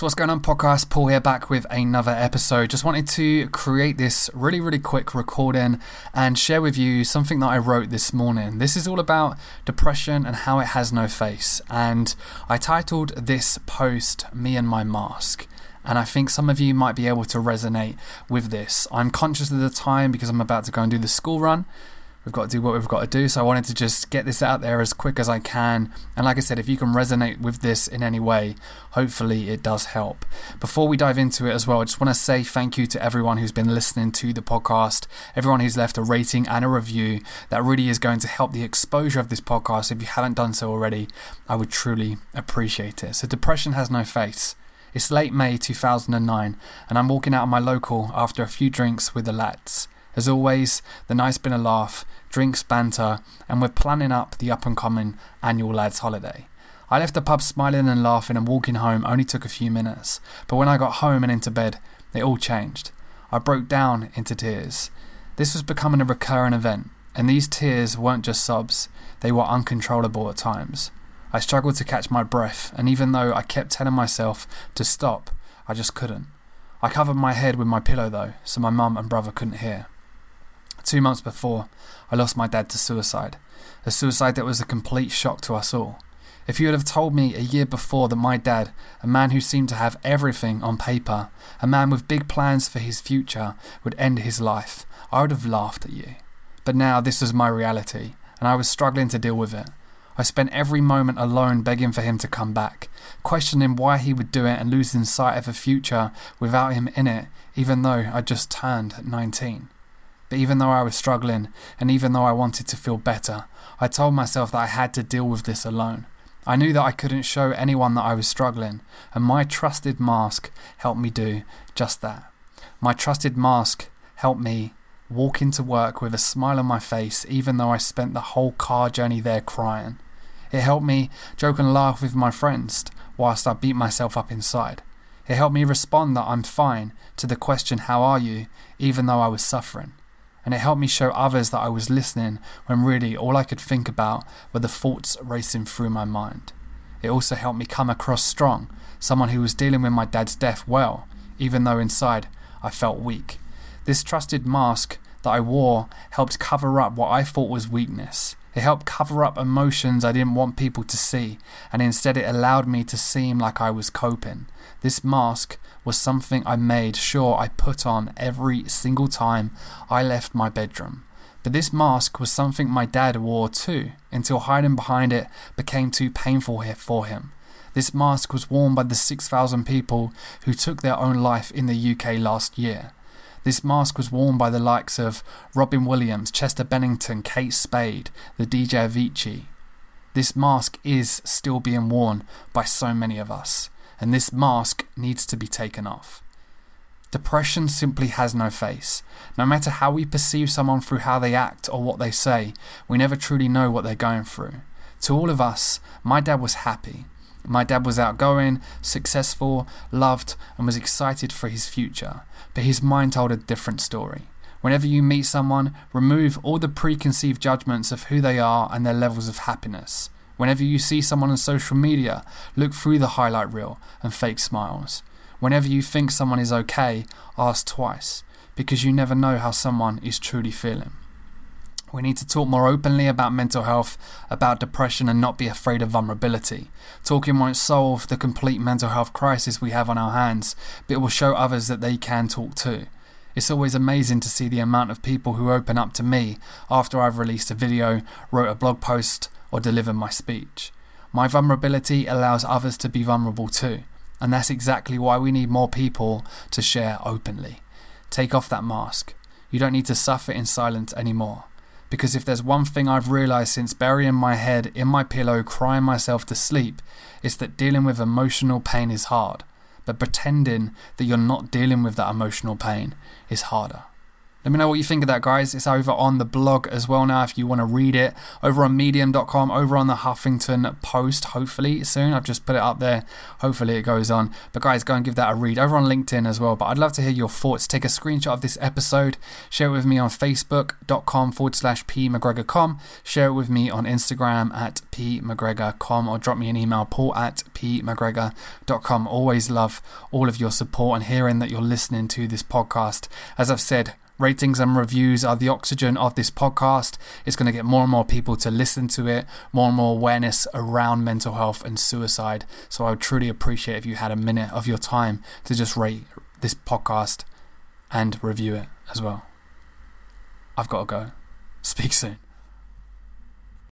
So, what's going on, podcast? Paul here back with another episode. Just wanted to create this really, really quick recording and share with you something that I wrote this morning. This is all about depression and how it has no face. And I titled this post, Me and My Mask. And I think some of you might be able to resonate with this. I'm conscious of the time because I'm about to go and do the school run we've got to do what we've got to do. So I wanted to just get this out there as quick as I can. And like I said, if you can resonate with this in any way, hopefully it does help. Before we dive into it as well, I just want to say thank you to everyone who's been listening to the podcast, everyone who's left a rating and a review. That really is going to help the exposure of this podcast. If you haven't done so already, I would truly appreciate it. So, depression has no face. It's late May 2009, and I'm walking out of my local after a few drinks with the lads. As always, the night's been a laugh, drinks, banter, and we're planning up the up and coming annual lads holiday. I left the pub smiling and laughing and walking home only took a few minutes, but when I got home and into bed, it all changed. I broke down into tears. This was becoming a recurring event, and these tears weren't just sobs, they were uncontrollable at times. I struggled to catch my breath, and even though I kept telling myself to stop, I just couldn't. I covered my head with my pillow though, so my mum and brother couldn't hear. Two months before, I lost my dad to suicide, a suicide that was a complete shock to us all. If you would have told me a year before that my dad, a man who seemed to have everything on paper, a man with big plans for his future, would end his life, I would have laughed at you. But now this was my reality, and I was struggling to deal with it. I spent every moment alone begging for him to come back, questioning why he would do it and losing sight of a future without him in it, even though I just turned 19. But even though I was struggling, and even though I wanted to feel better, I told myself that I had to deal with this alone. I knew that I couldn't show anyone that I was struggling, and my trusted mask helped me do just that. My trusted mask helped me walk into work with a smile on my face, even though I spent the whole car journey there crying. It helped me joke and laugh with my friends whilst I beat myself up inside. It helped me respond that I'm fine to the question, How are you? even though I was suffering and it helped me show others that I was listening when really all I could think about were the thoughts racing through my mind. It also helped me come across strong, someone who was dealing with my dad's death well, even though inside I felt weak. This trusted mask that I wore helped cover up what I thought was weakness. It helped cover up emotions I didn't want people to see, and instead it allowed me to seem like I was coping. This mask was something I made sure I put on every single time I left my bedroom. But this mask was something my dad wore too, until hiding behind it became too painful for him. This mask was worn by the 6,000 people who took their own life in the UK last year. This mask was worn by the likes of Robin Williams, Chester Bennington, Kate Spade, the DJ Avicii. This mask is still being worn by so many of us and this mask needs to be taken off. Depression simply has no face. No matter how we perceive someone through how they act or what they say, we never truly know what they're going through. To all of us, my dad was happy. My dad was outgoing, successful, loved, and was excited for his future, but his mind told a different story. Whenever you meet someone, remove all the preconceived judgments of who they are and their levels of happiness. Whenever you see someone on social media, look through the highlight reel and fake smiles. Whenever you think someone is okay, ask twice, because you never know how someone is truly feeling. We need to talk more openly about mental health, about depression, and not be afraid of vulnerability. Talking won't solve the complete mental health crisis we have on our hands, but it will show others that they can talk too. It's always amazing to see the amount of people who open up to me after I've released a video, wrote a blog post, or delivered my speech. My vulnerability allows others to be vulnerable too, and that's exactly why we need more people to share openly. Take off that mask. You don't need to suffer in silence anymore. Because if there's one thing I've realized since burying my head in my pillow, crying myself to sleep, it's that dealing with emotional pain is hard, but pretending that you're not dealing with that emotional pain is harder. Let me know what you think of that, guys. It's over on the blog as well now if you want to read it. Over on medium.com, over on the Huffington Post, hopefully soon. I've just put it up there. Hopefully it goes on. But, guys, go and give that a read. Over on LinkedIn as well. But I'd love to hear your thoughts. Take a screenshot of this episode, share it with me on facebook.com forward slash p McGregor.com. Share it with me on Instagram at pmcgregor.com or drop me an email, paul at p McGregor.com. Always love all of your support and hearing that you're listening to this podcast. As I've said, Ratings and reviews are the oxygen of this podcast. It's going to get more and more people to listen to it, more and more awareness around mental health and suicide. So I would truly appreciate if you had a minute of your time to just rate this podcast and review it as well. I've got to go. Speak soon.